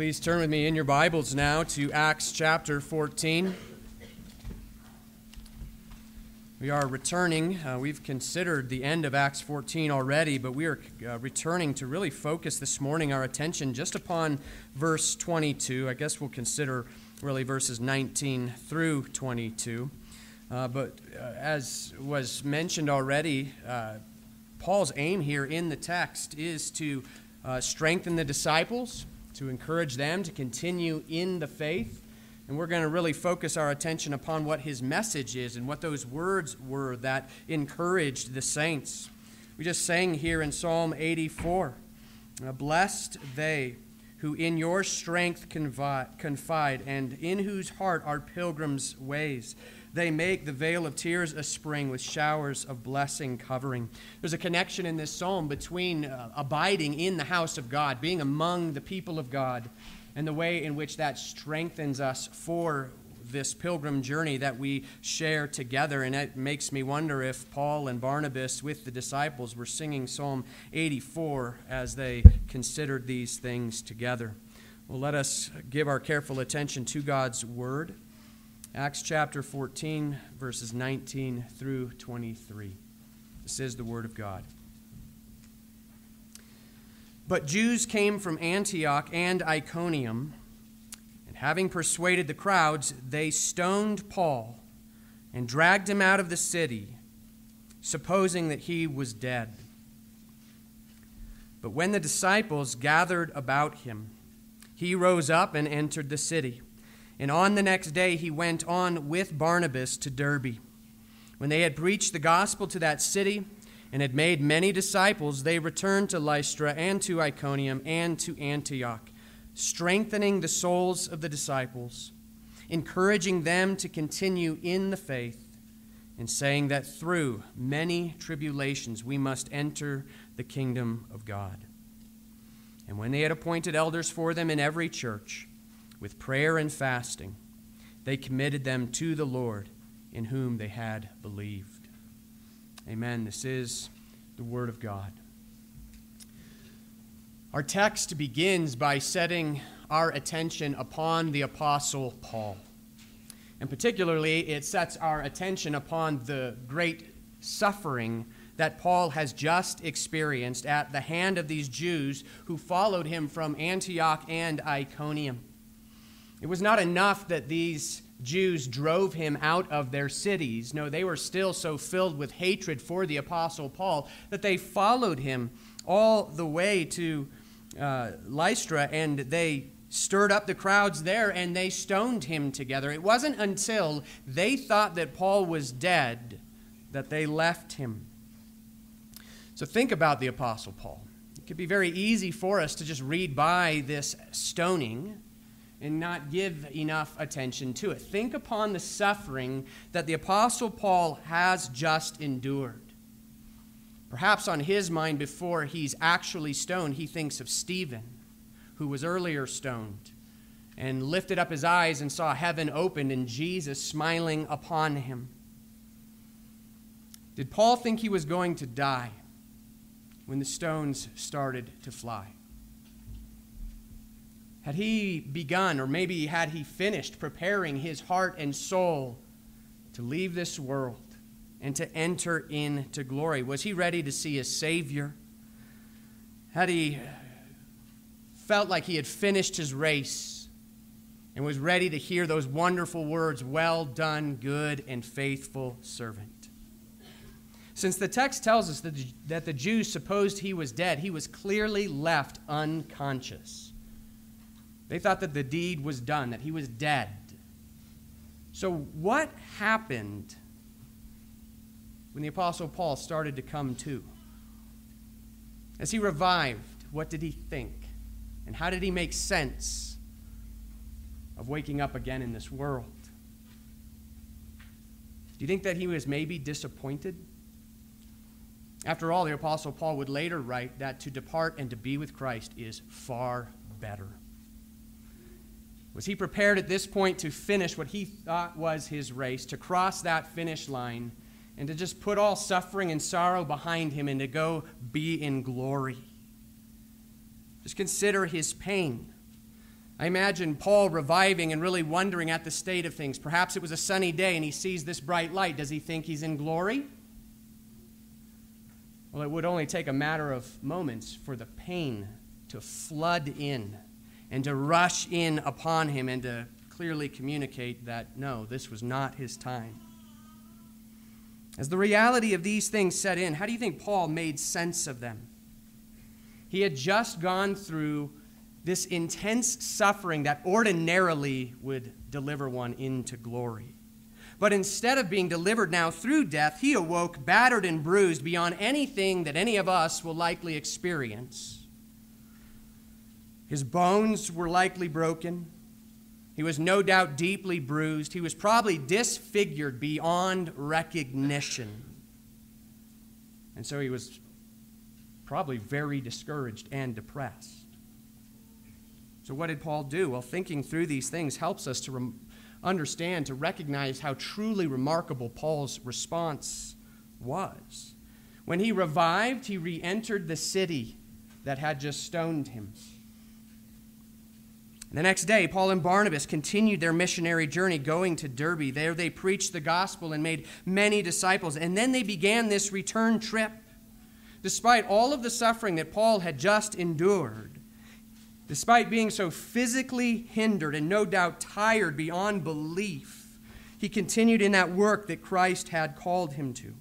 Please turn with me in your Bibles now to Acts chapter 14. We are returning. Uh, we've considered the end of Acts 14 already, but we are uh, returning to really focus this morning our attention just upon verse 22. I guess we'll consider really verses 19 through 22. Uh, but uh, as was mentioned already, uh, Paul's aim here in the text is to uh, strengthen the disciples to encourage them to continue in the faith. And we're going to really focus our attention upon what his message is and what those words were that encouraged the saints. We just sang here in Psalm 84 Blessed they who in your strength confide, and in whose heart are pilgrims' ways. They make the vale of tears a spring with showers of blessing covering. There's a connection in this psalm between uh, abiding in the house of God, being among the people of God, and the way in which that strengthens us for this pilgrim journey that we share together. And it makes me wonder if Paul and Barnabas, with the disciples, were singing Psalm 84 as they considered these things together. Well, let us give our careful attention to God's word. Acts chapter 14, verses 19 through 23. This is the Word of God. But Jews came from Antioch and Iconium, and having persuaded the crowds, they stoned Paul and dragged him out of the city, supposing that he was dead. But when the disciples gathered about him, he rose up and entered the city. And on the next day he went on with Barnabas to Derbe. When they had preached the gospel to that city and had made many disciples, they returned to Lystra and to Iconium and to Antioch, strengthening the souls of the disciples, encouraging them to continue in the faith, and saying that through many tribulations we must enter the kingdom of God. And when they had appointed elders for them in every church, with prayer and fasting, they committed them to the Lord in whom they had believed. Amen. This is the Word of God. Our text begins by setting our attention upon the Apostle Paul. And particularly, it sets our attention upon the great suffering that Paul has just experienced at the hand of these Jews who followed him from Antioch and Iconium. It was not enough that these Jews drove him out of their cities. No, they were still so filled with hatred for the Apostle Paul that they followed him all the way to uh, Lystra and they stirred up the crowds there and they stoned him together. It wasn't until they thought that Paul was dead that they left him. So think about the Apostle Paul. It could be very easy for us to just read by this stoning and not give enough attention to it. Think upon the suffering that the Apostle Paul has just endured. Perhaps on his mind, before he's actually stoned, he thinks of Stephen, who was earlier stoned, and lifted up his eyes and saw heaven opened and Jesus smiling upon him. Did Paul think he was going to die when the stones started to fly? Had he begun, or maybe had he finished preparing his heart and soul to leave this world and to enter into glory? Was he ready to see a Savior? Had he felt like he had finished his race and was ready to hear those wonderful words, Well done, good and faithful servant? Since the text tells us that the Jews supposed he was dead, he was clearly left unconscious. They thought that the deed was done, that he was dead. So, what happened when the Apostle Paul started to come to? As he revived, what did he think? And how did he make sense of waking up again in this world? Do you think that he was maybe disappointed? After all, the Apostle Paul would later write that to depart and to be with Christ is far better. Was he prepared at this point to finish what he thought was his race, to cross that finish line, and to just put all suffering and sorrow behind him and to go be in glory? Just consider his pain I imagine Paul reviving and really wondering at the state of things. Perhaps it was a sunny day and he sees this bright light. Does he think he's in glory? Well, it would only take a matter of moments for the pain to flood in and to rush in upon him and to clearly communicate that no, this was not his time. As the reality of these things set in, how do you think Paul made sense of them? He had just gone through this intense suffering that ordinarily would deliver one into glory. But instead of being delivered now through death, he awoke battered and bruised beyond anything that any of us will likely experience. His bones were likely broken. He was no doubt deeply bruised. He was probably disfigured beyond recognition. And so he was probably very discouraged and depressed. So, what did Paul do? Well, thinking through these things helps us to understand, to recognize how truly remarkable Paul's response was. When he revived, he re entered the city that had just stoned him. The next day, Paul and Barnabas continued their missionary journey going to Derbe. There they preached the gospel and made many disciples. And then they began this return trip. Despite all of the suffering that Paul had just endured, Despite being so physically hindered and no doubt tired beyond belief, he continued in that work that Christ had called him to.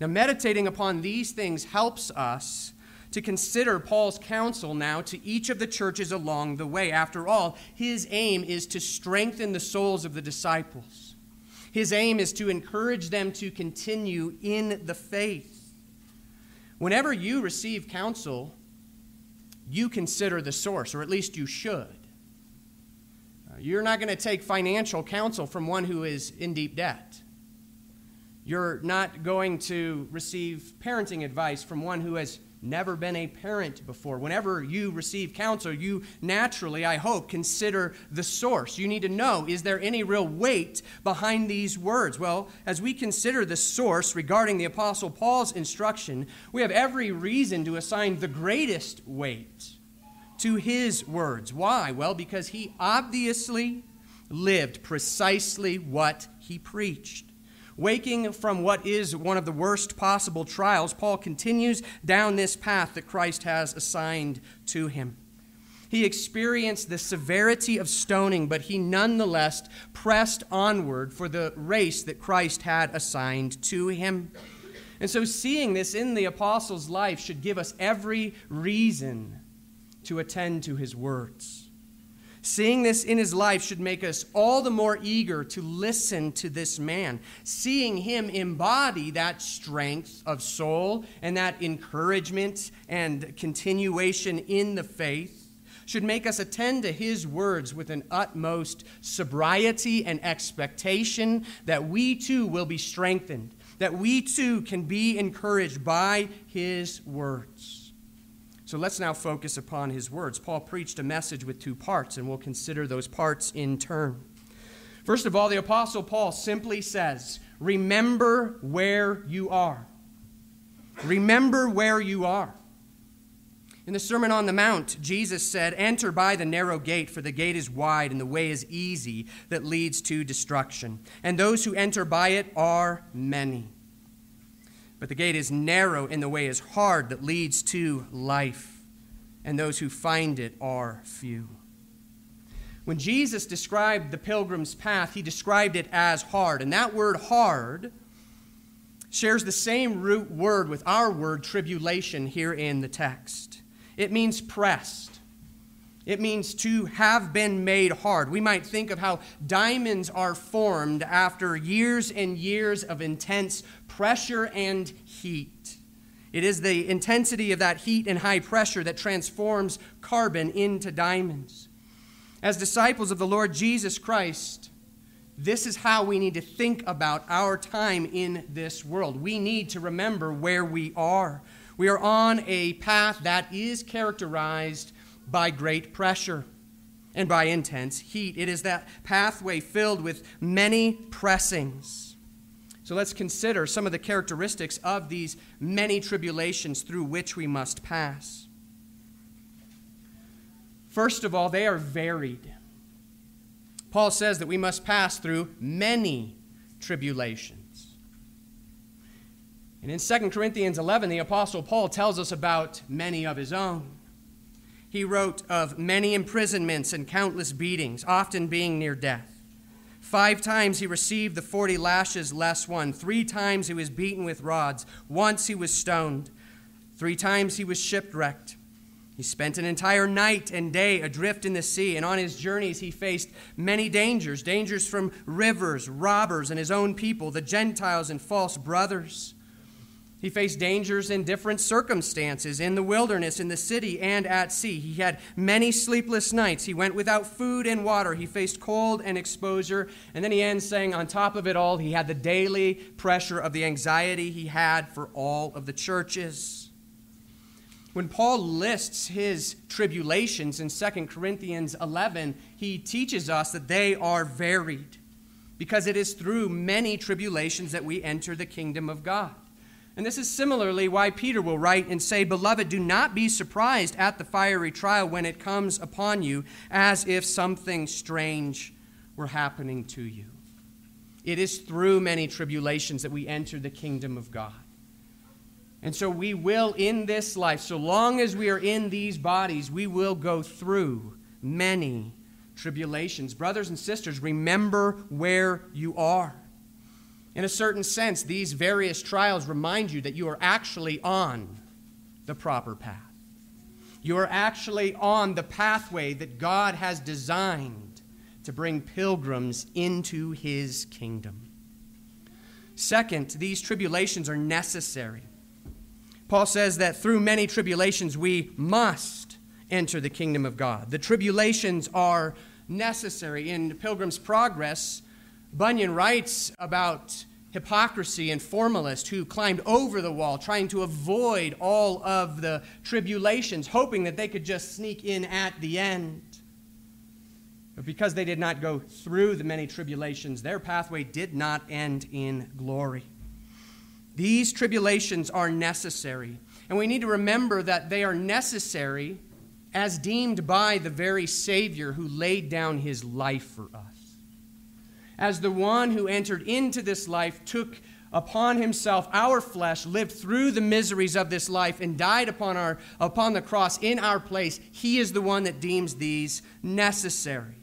Now, meditating upon these things helps us to consider Paul's counsel now to each of the churches along the way. After all, his aim is to strengthen the souls of the disciples. His aim is to encourage them to continue in the faith. Whenever you receive counsel, you consider the source, or at least you should. Uh, you're not going to take financial counsel from one who is in deep debt. You're not going to receive parenting advice from one who has never been a parent before. Whenever you receive counsel, you naturally, I hope, consider the source. You need to know is there any real weight behind these words? Well, as we consider the source regarding the Apostle Paul's instruction, we have every reason to assign the greatest weight to his words. Why? Well, because he obviously lived precisely what he preached. Waking from what is one of the worst possible trials, Paul continues down this path that Christ has assigned to him. He experienced the severity of stoning, but he nonetheless pressed onward for the race that Christ had assigned to him. And so, seeing this in the apostle's life should give us every reason to attend to his words. Seeing this in his life should make us all the more eager to listen to this man. Seeing him embody that strength of soul and that encouragement and continuation in the faith should make us attend to his words with an utmost sobriety and expectation that we too will be strengthened, that we too can be encouraged by his words. So let's now focus upon his words. Paul preached a message with two parts, and we'll consider those parts in turn. First of all, the Apostle Paul simply says, Remember where you are. Remember where you are. In the Sermon on the Mount, Jesus said, Enter by the narrow gate, for the gate is wide and the way is easy that leads to destruction. And those who enter by it are many. But the gate is narrow and the way is hard that leads to life, and those who find it are few. When Jesus described the pilgrim's path, he described it as hard. And that word hard shares the same root word with our word tribulation here in the text. It means pressed. It means to have been made hard. We might think of how diamonds are formed after years and years of intense pressure and heat. It is the intensity of that heat and high pressure that transforms carbon into diamonds. As disciples of the Lord Jesus Christ, this is how we need to think about our time in this world. We need to remember where we are. We are on a path that is characterized by great pressure and by intense heat. It is that pathway filled with many pressings. So let's consider some of the characteristics of these many tribulations through which we must pass. First of all, they are varied. Paul says that we must pass through many tribulations. And in 2 Corinthians 11, the Apostle Paul tells us about many of his own. He wrote of many imprisonments and countless beatings, often being near death. Five times he received the 40 lashes less one. Three times he was beaten with rods. Once he was stoned. Three times he was shipwrecked. He spent an entire night and day adrift in the sea, and on his journeys he faced many dangers dangers from rivers, robbers, and his own people, the Gentiles and false brothers. He faced dangers in different circumstances in the wilderness, in the city, and at sea. He had many sleepless nights. He went without food and water. He faced cold and exposure. And then he ends saying, on top of it all, he had the daily pressure of the anxiety he had for all of the churches. When Paul lists his tribulations in 2 Corinthians 11, he teaches us that they are varied because it is through many tribulations that we enter the kingdom of God. And this is similarly why Peter will write and say, Beloved, do not be surprised at the fiery trial when it comes upon you, as if something strange were happening to you. It is through many tribulations that we enter the kingdom of God. And so we will, in this life, so long as we are in these bodies, we will go through many tribulations. Brothers and sisters, remember where you are. In a certain sense, these various trials remind you that you are actually on the proper path. You are actually on the pathway that God has designed to bring pilgrims into his kingdom. Second, these tribulations are necessary. Paul says that through many tribulations we must enter the kingdom of God. The tribulations are necessary. In Pilgrim's Progress, Bunyan writes about hypocrisy and formalist who climbed over the wall trying to avoid all of the tribulations, hoping that they could just sneak in at the end. But because they did not go through the many tribulations, their pathway did not end in glory. These tribulations are necessary, and we need to remember that they are necessary as deemed by the very Savior who laid down his life for us as the one who entered into this life, took upon himself our flesh, lived through the miseries of this life, and died upon, our, upon the cross in our place, he is the one that deems these necessary.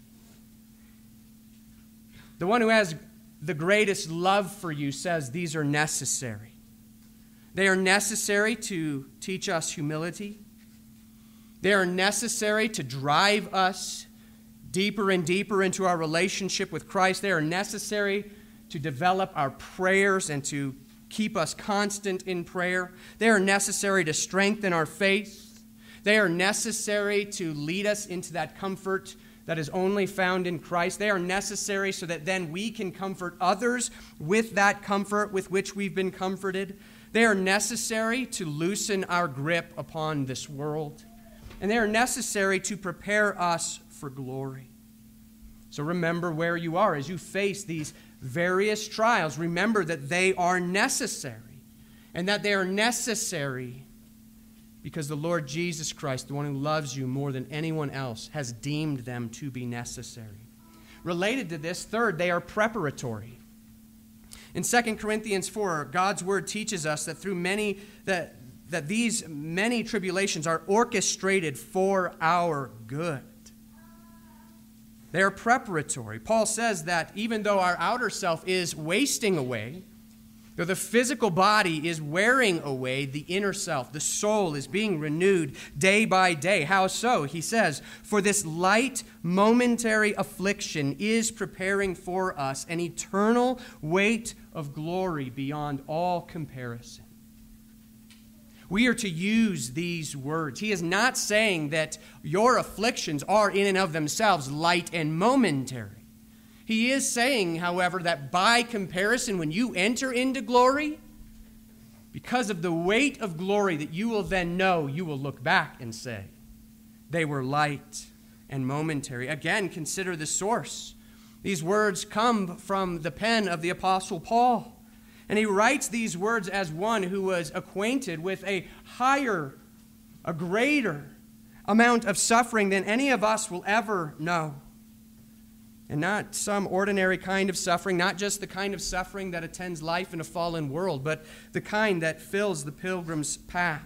The one who has the greatest love for you says these are necessary. They are necessary to teach us humility. They are necessary to drive us deeper and deeper into our relationship with Christ. They are necessary to develop our prayers and to keep us constant in prayer. They are necessary to strengthen our faith. They are necessary to lead us into that comfort that is only found in Christ. They are necessary so that then we can comfort others with that comfort with which we've been comforted. They are necessary to loosen our grip upon this world. And they are necessary to prepare us for glory. So remember where you are as you face these various trials. Remember that they are necessary and that they are necessary because the Lord Jesus Christ, the one who loves you more than anyone else, has deemed them to be necessary. Related to this, third, they are preparatory. In 2 Corinthians 4, God's word teaches us that through many that that these many tribulations are orchestrated for our good. They are preparatory. Paul says that even though our outer self is wasting away, though the physical body is wearing away, the inner self, the soul, is being renewed day by day. How so? He says, For this light, momentary affliction is preparing for us an eternal weight of glory beyond all comparison. We are to use these words. He is not saying that your afflictions are in and of themselves light and momentary. He is saying, however, that by comparison, when you enter into glory, because of the weight of glory that you will then know, you will look back and say, they were light and momentary. Again, consider the source. These words come from the pen of the Apostle Paul. And he writes these words as one who was acquainted with a higher, a greater, amount of suffering than any of us will ever know. And not some ordinary kind of suffering, not just the kind of suffering that attends life in a fallen world, but the kind that fills the pilgrim's path.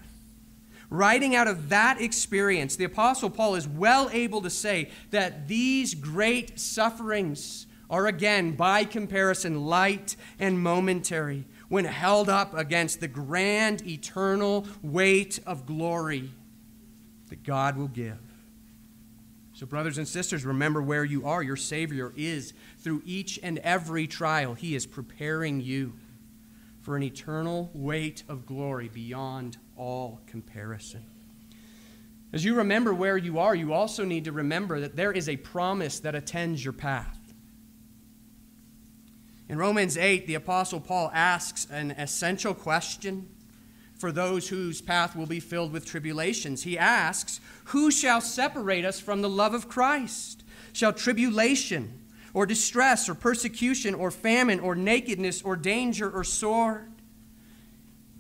Writing out of that experience, the Apostle Paul is well able to say that these great sufferings are again, by comparison, light and momentary when held up against the grand eternal weight of glory that God will give. So, brothers and sisters, remember where you are. Your Savior is, through each and every trial, He is preparing you for an eternal weight of glory beyond all comparison. As you remember where you are, you also need to remember that there is a promise that attends your path. In Romans 8, the Apostle Paul asks an essential question for those whose path will be filled with tribulations. He asks, Who shall separate us from the love of Christ? Shall tribulation, or distress, or persecution, or famine, or nakedness, or danger, or sword?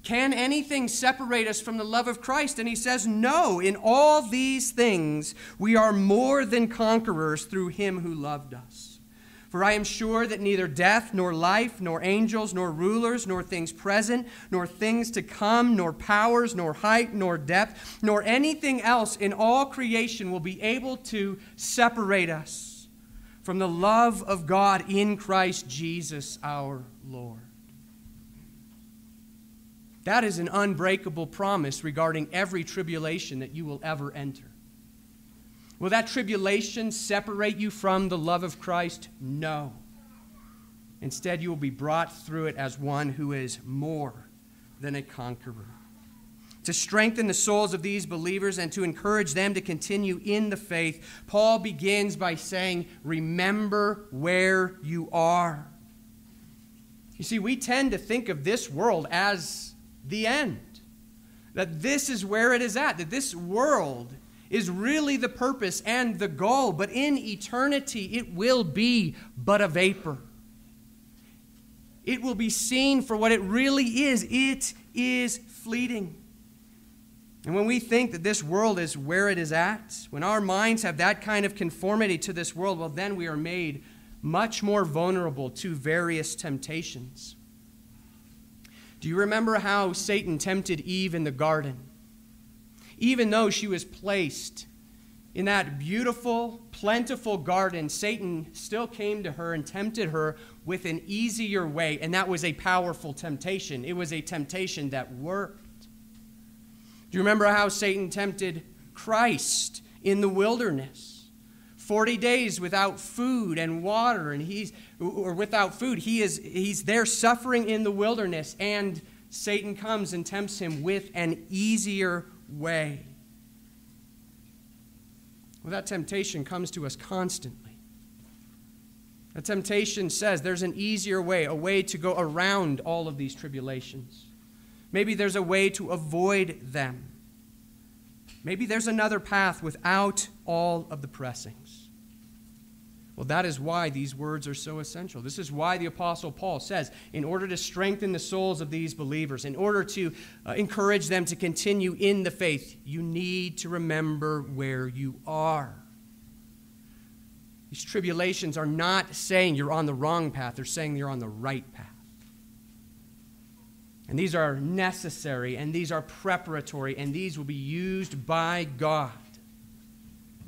Can anything separate us from the love of Christ? And he says, No, in all these things we are more than conquerors through him who loved us. For I am sure that neither death, nor life, nor angels, nor rulers, nor things present, nor things to come, nor powers, nor height, nor depth, nor anything else in all creation will be able to separate us from the love of God in Christ Jesus our Lord. That is an unbreakable promise regarding every tribulation that you will ever enter. Will that tribulation separate you from the love of Christ? No. Instead, you will be brought through it as one who is more than a conqueror. To strengthen the souls of these believers and to encourage them to continue in the faith, Paul begins by saying, Remember where you are. You see, we tend to think of this world as the end, that this is where it is at, that this world is really the purpose and the goal, but in eternity it will be but a vapor. It will be seen for what it really is it is fleeting. And when we think that this world is where it is at, when our minds have that kind of conformity to this world, well, then we are made much more vulnerable to various temptations. Do you remember how Satan tempted Eve in the garden? Even though she was placed in that beautiful, plentiful garden, Satan still came to her and tempted her with an easier way, and that was a powerful temptation. It was a temptation that worked. Do you remember how Satan tempted Christ in the wilderness? 40 days without food and water and he's or without food he is he's there suffering in the wilderness and Satan comes and tempts him with an easier way. Well, that temptation comes to us constantly. The temptation says there's an easier way, a way to go around all of these tribulations. Maybe there's a way to avoid them. Maybe there's another path without all of the pressings. Well, that is why these words are so essential. This is why the Apostle Paul says, in order to strengthen the souls of these believers, in order to uh, encourage them to continue in the faith, you need to remember where you are. These tribulations are not saying you're on the wrong path, they're saying you're on the right path. And these are necessary, and these are preparatory, and these will be used by God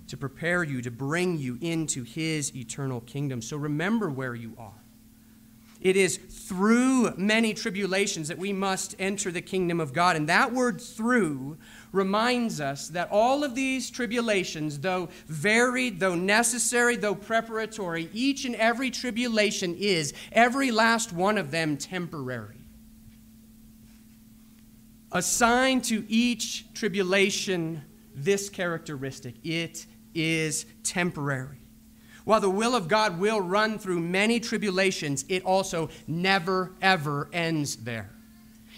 to prepare you, to bring you into his eternal kingdom. So remember where you are. It is through many tribulations that we must enter the kingdom of God. And that word through reminds us that all of these tribulations, though varied, though necessary, though preparatory, each and every tribulation is, every last one of them, temporary. Assign to each tribulation this characteristic it is temporary. While the will of God will run through many tribulations, it also never, ever ends there.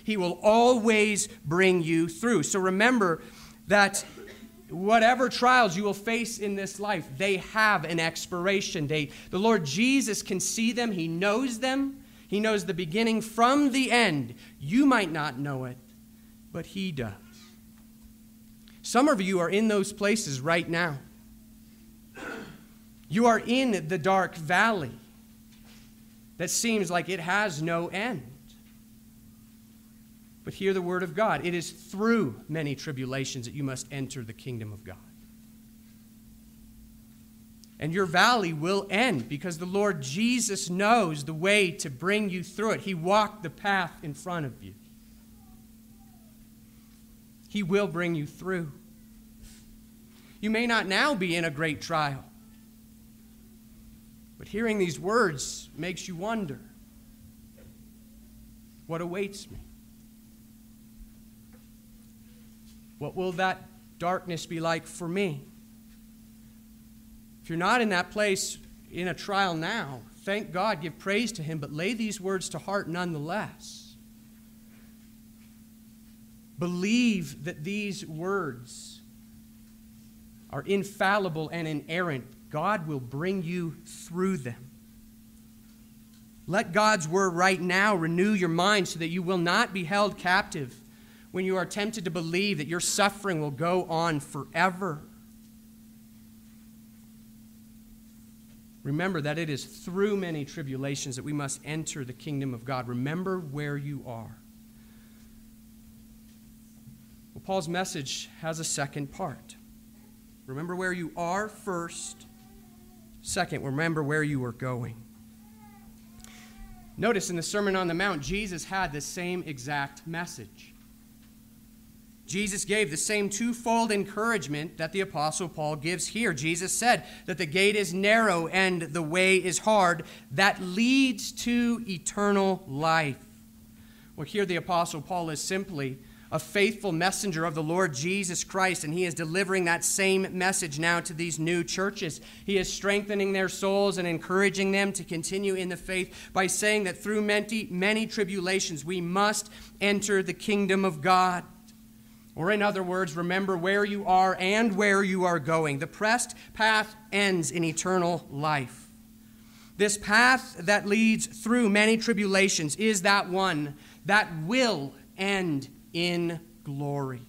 He will always bring you through. So remember that whatever trials you will face in this life, they have an expiration date. The Lord Jesus can see them, He knows them, He knows the beginning from the end. You might not know it, but He does. Some of you are in those places right now. You are in the dark valley that seems like it has no end. But hear the word of God. It is through many tribulations that you must enter the kingdom of God. And your valley will end because the Lord Jesus knows the way to bring you through it. He walked the path in front of you. He will bring you through. You may not now be in a great trial, but hearing these words makes you wonder what awaits me? What will that darkness be like for me? If you're not in that place in a trial now, thank God, give praise to Him, but lay these words to heart nonetheless. Believe that these words are infallible and inerrant. God will bring you through them. Let God's word right now renew your mind so that you will not be held captive when you are tempted to believe that your suffering will go on forever. Remember that it is through many tribulations that we must enter the kingdom of God. Remember where you are. Well, Paul's message has a second part. Remember where you are first. Second, remember where you are going. Notice in the Sermon on the Mount, Jesus had the same exact message. Jesus gave the same twofold encouragement that the Apostle Paul gives here. Jesus said that the gate is narrow and the way is hard that leads to eternal life. Well, here the Apostle Paul is simply a faithful messenger of the Lord Jesus Christ, and he is delivering that same message now to these new churches. He is strengthening their souls and encouraging them to continue in the faith by saying that through many, many tribulations we must enter the kingdom of God. Or, in other words, remember where you are and where you are going. The pressed path ends in eternal life. This path that leads through many tribulations is that one that will end in glory.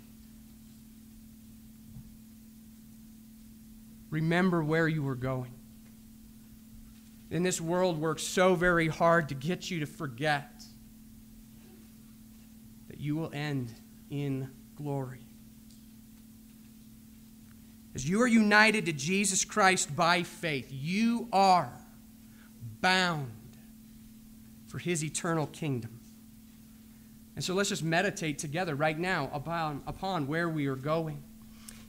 Remember where you were going. And this world works so very hard to get you to forget that you will end in glory. As you are united to Jesus Christ by faith, you are bound for his eternal kingdom. And so let's just meditate together right now upon, upon where we are going.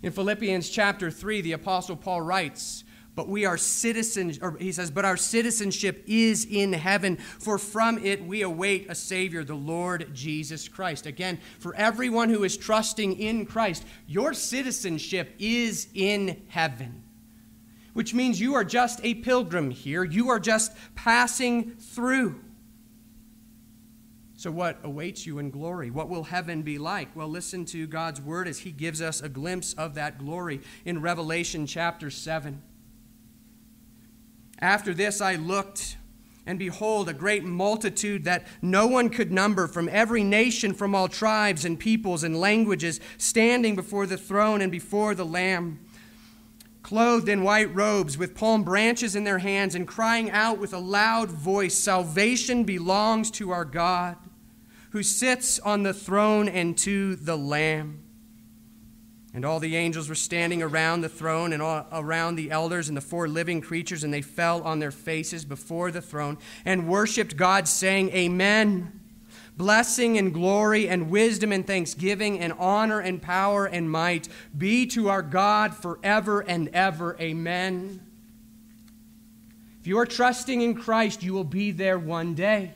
In Philippians chapter 3, the Apostle Paul writes, but we are citizens, or he says, but our citizenship is in heaven, for from it we await a Savior, the Lord Jesus Christ. Again, for everyone who is trusting in Christ, your citizenship is in heaven, which means you are just a pilgrim here, you are just passing through. So, what awaits you in glory? What will heaven be like? Well, listen to God's word as He gives us a glimpse of that glory in Revelation chapter 7. After this I looked, and behold, a great multitude that no one could number from every nation, from all tribes and peoples and languages, standing before the throne and before the Lamb, clothed in white robes, with palm branches in their hands, and crying out with a loud voice Salvation belongs to our God, who sits on the throne and to the Lamb. And all the angels were standing around the throne and all, around the elders and the four living creatures, and they fell on their faces before the throne and worshiped God, saying, Amen. Blessing and glory and wisdom and thanksgiving and honor and power and might be to our God forever and ever. Amen. If you are trusting in Christ, you will be there one day.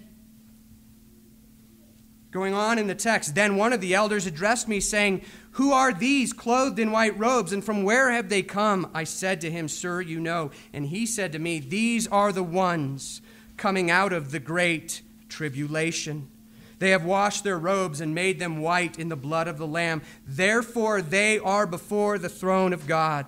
Going on in the text, then one of the elders addressed me, saying, who are these clothed in white robes, and from where have they come? I said to him, Sir, you know. And he said to me, These are the ones coming out of the great tribulation. They have washed their robes and made them white in the blood of the Lamb. Therefore, they are before the throne of God.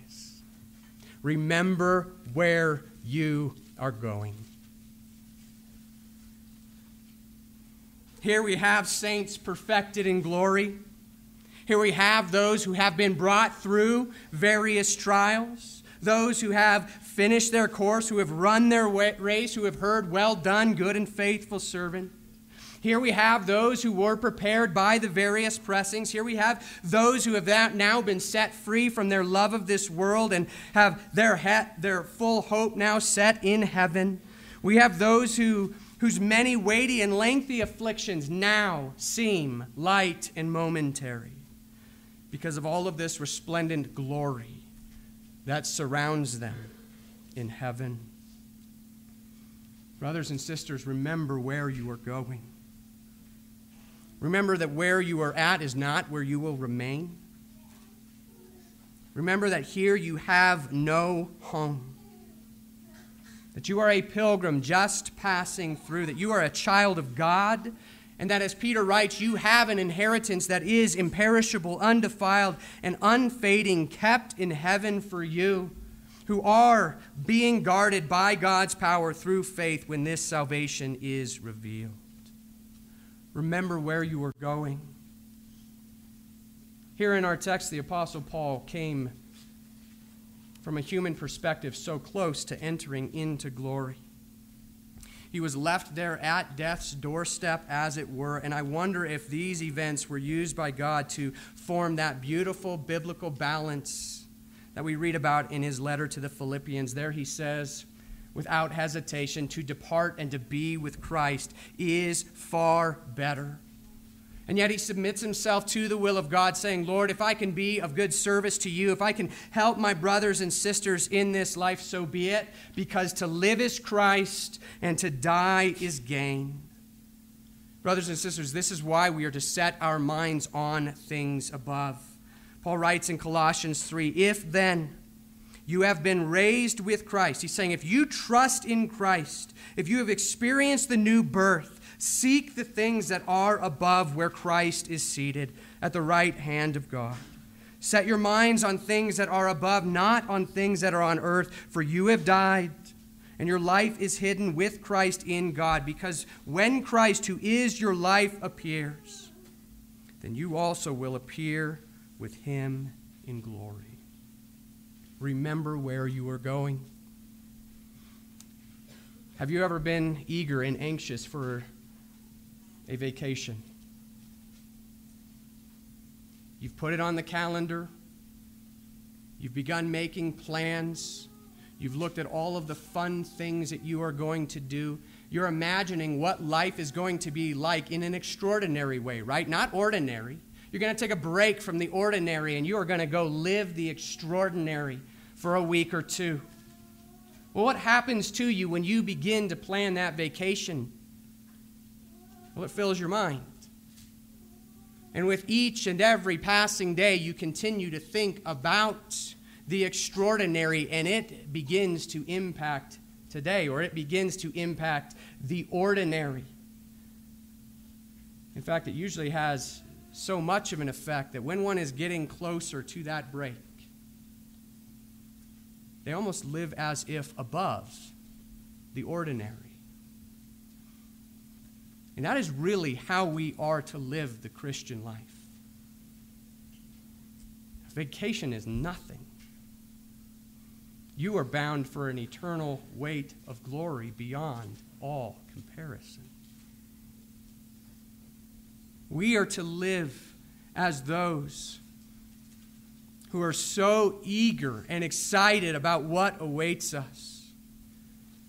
Remember where you are going. Here we have saints perfected in glory. Here we have those who have been brought through various trials, those who have finished their course, who have run their race, who have heard, Well done, good and faithful servant. Here we have those who were prepared by the various pressings. Here we have those who have now been set free from their love of this world and have their, their full hope now set in heaven. We have those who whose many weighty and lengthy afflictions now seem light and momentary because of all of this resplendent glory that surrounds them in heaven. Brothers and sisters, remember where you are going. Remember that where you are at is not where you will remain. Remember that here you have no home that you are a pilgrim just passing through, that you are a child of God, and that as Peter writes, you have an inheritance that is imperishable, undefiled, and unfading, kept in heaven for you, who are being guarded by God's power through faith when this salvation is revealed. Remember where you are going. Here in our text, the Apostle Paul came from a human perspective, so close to entering into glory. He was left there at death's doorstep, as it were, and I wonder if these events were used by God to form that beautiful biblical balance that we read about in his letter to the Philippians. There he says, without hesitation, to depart and to be with Christ is far better. And yet he submits himself to the will of God, saying, Lord, if I can be of good service to you, if I can help my brothers and sisters in this life, so be it, because to live is Christ and to die is gain. Brothers and sisters, this is why we are to set our minds on things above. Paul writes in Colossians 3 If then you have been raised with Christ, he's saying, if you trust in Christ, if you have experienced the new birth, Seek the things that are above where Christ is seated at the right hand of God. Set your minds on things that are above, not on things that are on earth, for you have died, and your life is hidden with Christ in God. Because when Christ, who is your life, appears, then you also will appear with him in glory. Remember where you are going. Have you ever been eager and anxious for a vacation. You've put it on the calendar. You've begun making plans. You've looked at all of the fun things that you are going to do. You're imagining what life is going to be like in an extraordinary way, right? Not ordinary. You're going to take a break from the ordinary and you are going to go live the extraordinary for a week or two. Well, what happens to you when you begin to plan that vacation? Well, it fills your mind. And with each and every passing day, you continue to think about the extraordinary, and it begins to impact today, or it begins to impact the ordinary. In fact, it usually has so much of an effect that when one is getting closer to that break, they almost live as if above the ordinary. And that is really how we are to live the Christian life. Vacation is nothing. You are bound for an eternal weight of glory beyond all comparison. We are to live as those who are so eager and excited about what awaits us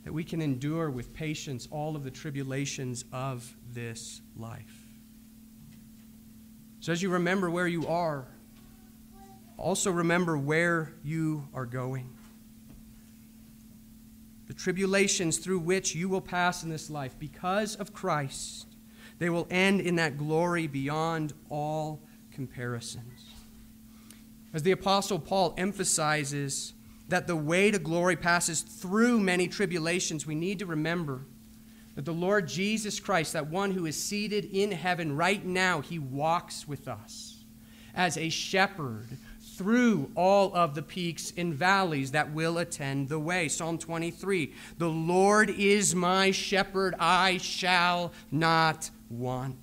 that we can endure with patience all of the tribulations of this life. So, as you remember where you are, also remember where you are going. The tribulations through which you will pass in this life, because of Christ, they will end in that glory beyond all comparisons. As the Apostle Paul emphasizes that the way to glory passes through many tribulations, we need to remember that the Lord Jesus Christ, that one who is seated in heaven right now, he walks with us as a shepherd through all of the peaks and valleys that will attend the way. Psalm 23 The Lord is my shepherd, I shall not want.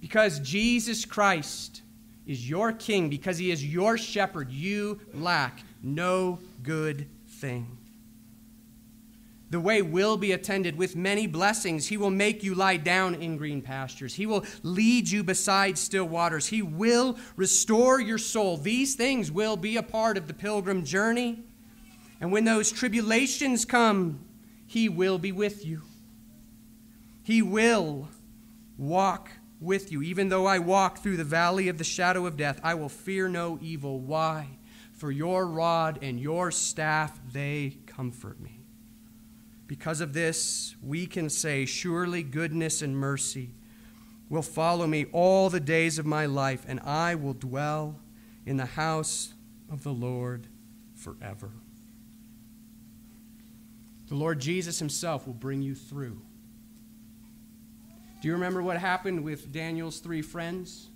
Because Jesus Christ is your king, because he is your shepherd, you lack no good thing. The way will be attended with many blessings. He will make you lie down in green pastures. He will lead you beside still waters. He will restore your soul. These things will be a part of the pilgrim journey. And when those tribulations come, He will be with you. He will walk with you. Even though I walk through the valley of the shadow of death, I will fear no evil. Why? For your rod and your staff, they comfort me. Because of this, we can say, Surely goodness and mercy will follow me all the days of my life, and I will dwell in the house of the Lord forever. The Lord Jesus Himself will bring you through. Do you remember what happened with Daniel's three friends?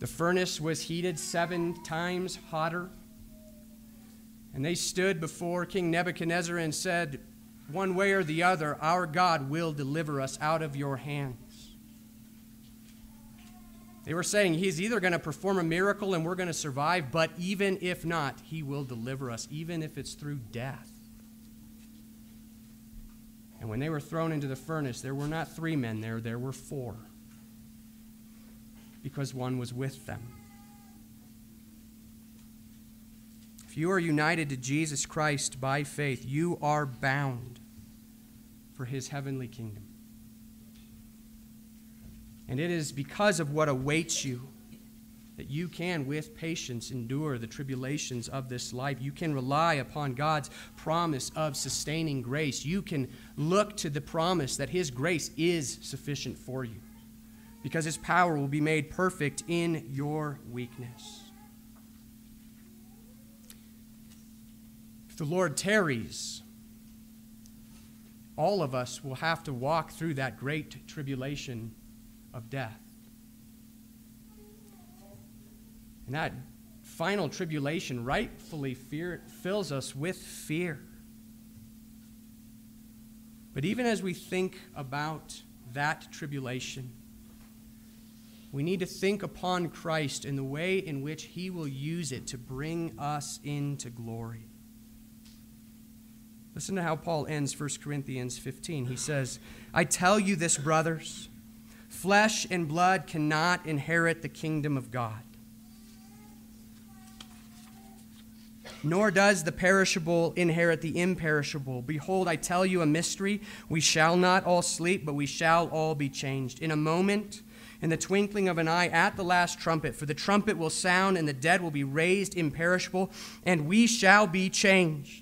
The furnace was heated seven times hotter. And they stood before King Nebuchadnezzar and said, one way or the other, our God will deliver us out of your hands. They were saying he's either going to perform a miracle and we're going to survive, but even if not, he will deliver us, even if it's through death. And when they were thrown into the furnace, there were not three men there, there were four, because one was with them. If you are united to Jesus Christ by faith, you are bound for his heavenly kingdom. And it is because of what awaits you that you can, with patience, endure the tribulations of this life. You can rely upon God's promise of sustaining grace. You can look to the promise that His grace is sufficient for you because His power will be made perfect in your weakness. If the Lord tarries, all of us will have to walk through that great tribulation of death. And that final tribulation rightfully fear, fills us with fear. But even as we think about that tribulation, we need to think upon Christ and the way in which he will use it to bring us into glory. Listen to how Paul ends 1 Corinthians 15. He says, I tell you this, brothers, flesh and blood cannot inherit the kingdom of God. Nor does the perishable inherit the imperishable. Behold, I tell you a mystery. We shall not all sleep, but we shall all be changed. In a moment, in the twinkling of an eye, at the last trumpet. For the trumpet will sound, and the dead will be raised imperishable, and we shall be changed.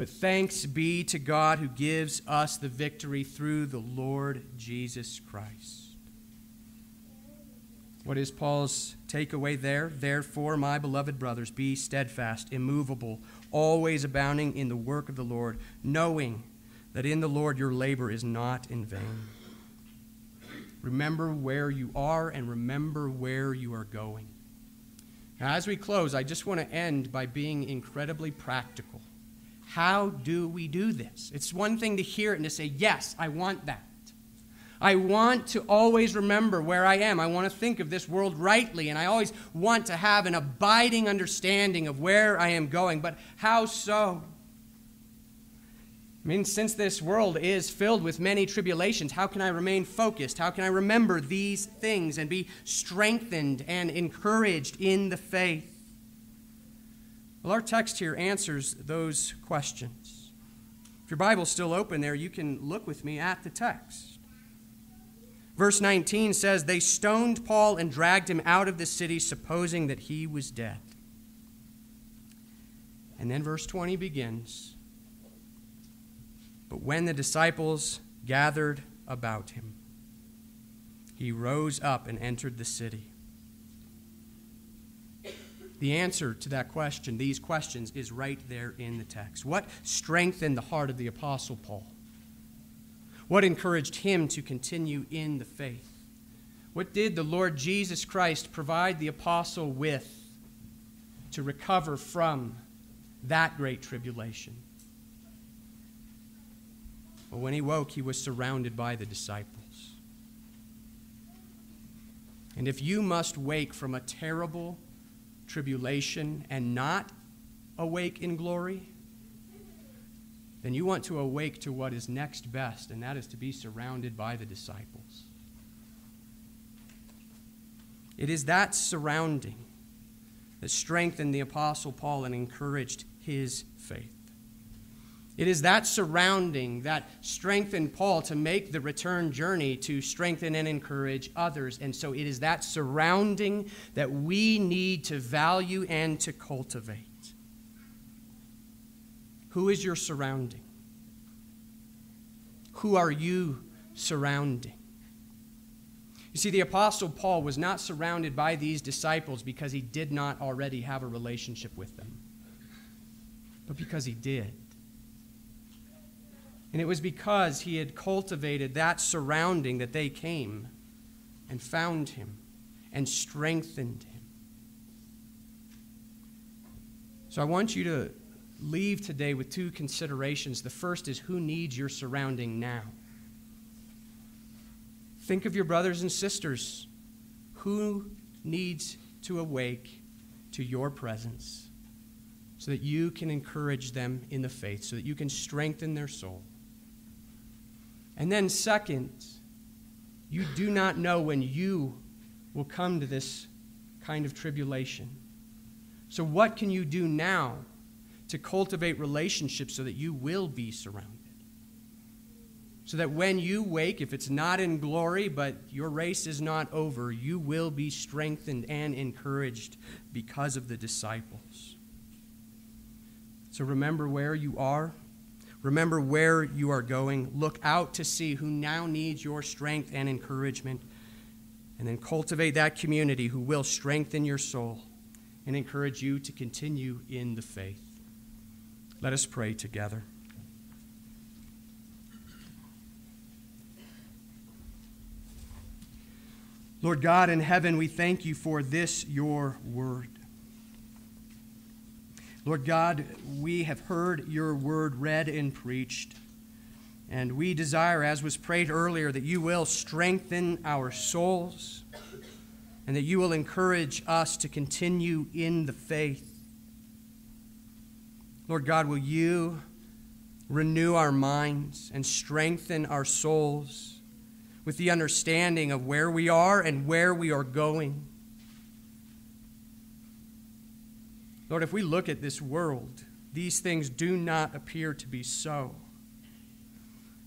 But thanks be to God who gives us the victory through the Lord Jesus Christ. What is Paul's takeaway there? Therefore, my beloved brothers, be steadfast, immovable, always abounding in the work of the Lord, knowing that in the Lord your labor is not in vain. Remember where you are and remember where you are going. Now, as we close, I just want to end by being incredibly practical. How do we do this? It's one thing to hear it and to say, Yes, I want that. I want to always remember where I am. I want to think of this world rightly, and I always want to have an abiding understanding of where I am going. But how so? I mean, since this world is filled with many tribulations, how can I remain focused? How can I remember these things and be strengthened and encouraged in the faith? Well, our text here answers those questions. If your Bible's still open there, you can look with me at the text. Verse 19 says, They stoned Paul and dragged him out of the city, supposing that he was dead. And then verse 20 begins. But when the disciples gathered about him, he rose up and entered the city. The answer to that question, these questions, is right there in the text. What strengthened the heart of the Apostle Paul? What encouraged him to continue in the faith? What did the Lord Jesus Christ provide the apostle with to recover from that great tribulation? Well, when he woke, he was surrounded by the disciples. And if you must wake from a terrible tribulation and not awake in glory, then you want to awake to what is next best, and that is to be surrounded by the disciples. It is that surrounding that strengthened the Apostle Paul and encouraged his faith. It is that surrounding that strengthened Paul to make the return journey to strengthen and encourage others. And so it is that surrounding that we need to value and to cultivate. Who is your surrounding? Who are you surrounding? You see, the Apostle Paul was not surrounded by these disciples because he did not already have a relationship with them, but because he did. And it was because he had cultivated that surrounding that they came and found him and strengthened him. So I want you to leave today with two considerations. The first is who needs your surrounding now? Think of your brothers and sisters. Who needs to awake to your presence so that you can encourage them in the faith, so that you can strengthen their soul? And then, second, you do not know when you will come to this kind of tribulation. So, what can you do now to cultivate relationships so that you will be surrounded? So that when you wake, if it's not in glory, but your race is not over, you will be strengthened and encouraged because of the disciples. So remember where you are Remember where you are going. Look out to see who now needs your strength and encouragement. And then cultivate that community who will strengthen your soul and encourage you to continue in the faith. Let us pray together. Lord God in heaven, we thank you for this, your word. Lord God, we have heard your word read and preached. And we desire, as was prayed earlier, that you will strengthen our souls and that you will encourage us to continue in the faith. Lord God, will you renew our minds and strengthen our souls with the understanding of where we are and where we are going? Lord, if we look at this world, these things do not appear to be so.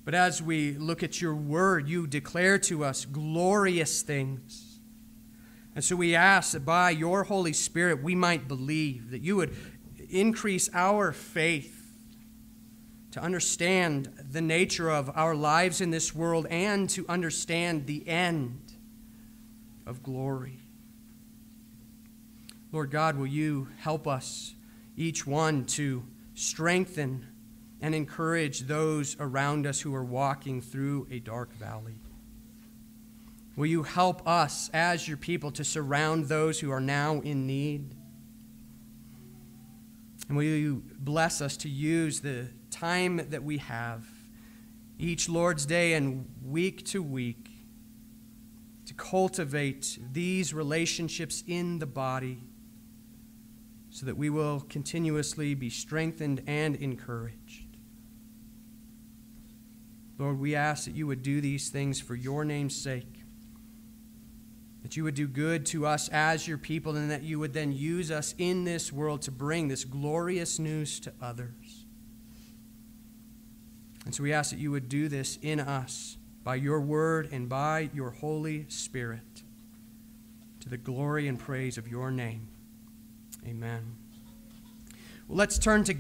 But as we look at your word, you declare to us glorious things. And so we ask that by your Holy Spirit we might believe, that you would increase our faith to understand the nature of our lives in this world and to understand the end of glory. Lord God, will you help us, each one, to strengthen and encourage those around us who are walking through a dark valley? Will you help us as your people to surround those who are now in need? And will you bless us to use the time that we have each Lord's Day and week to week to cultivate these relationships in the body so that we will continuously be strengthened and encouraged. Lord, we ask that you would do these things for your name's sake. That you would do good to us as your people, and that you would then use us in this world to bring this glorious news to others. And so we ask that you would do this in us by your word and by your Holy Spirit to the glory and praise of your name. Amen. Well, let's turn to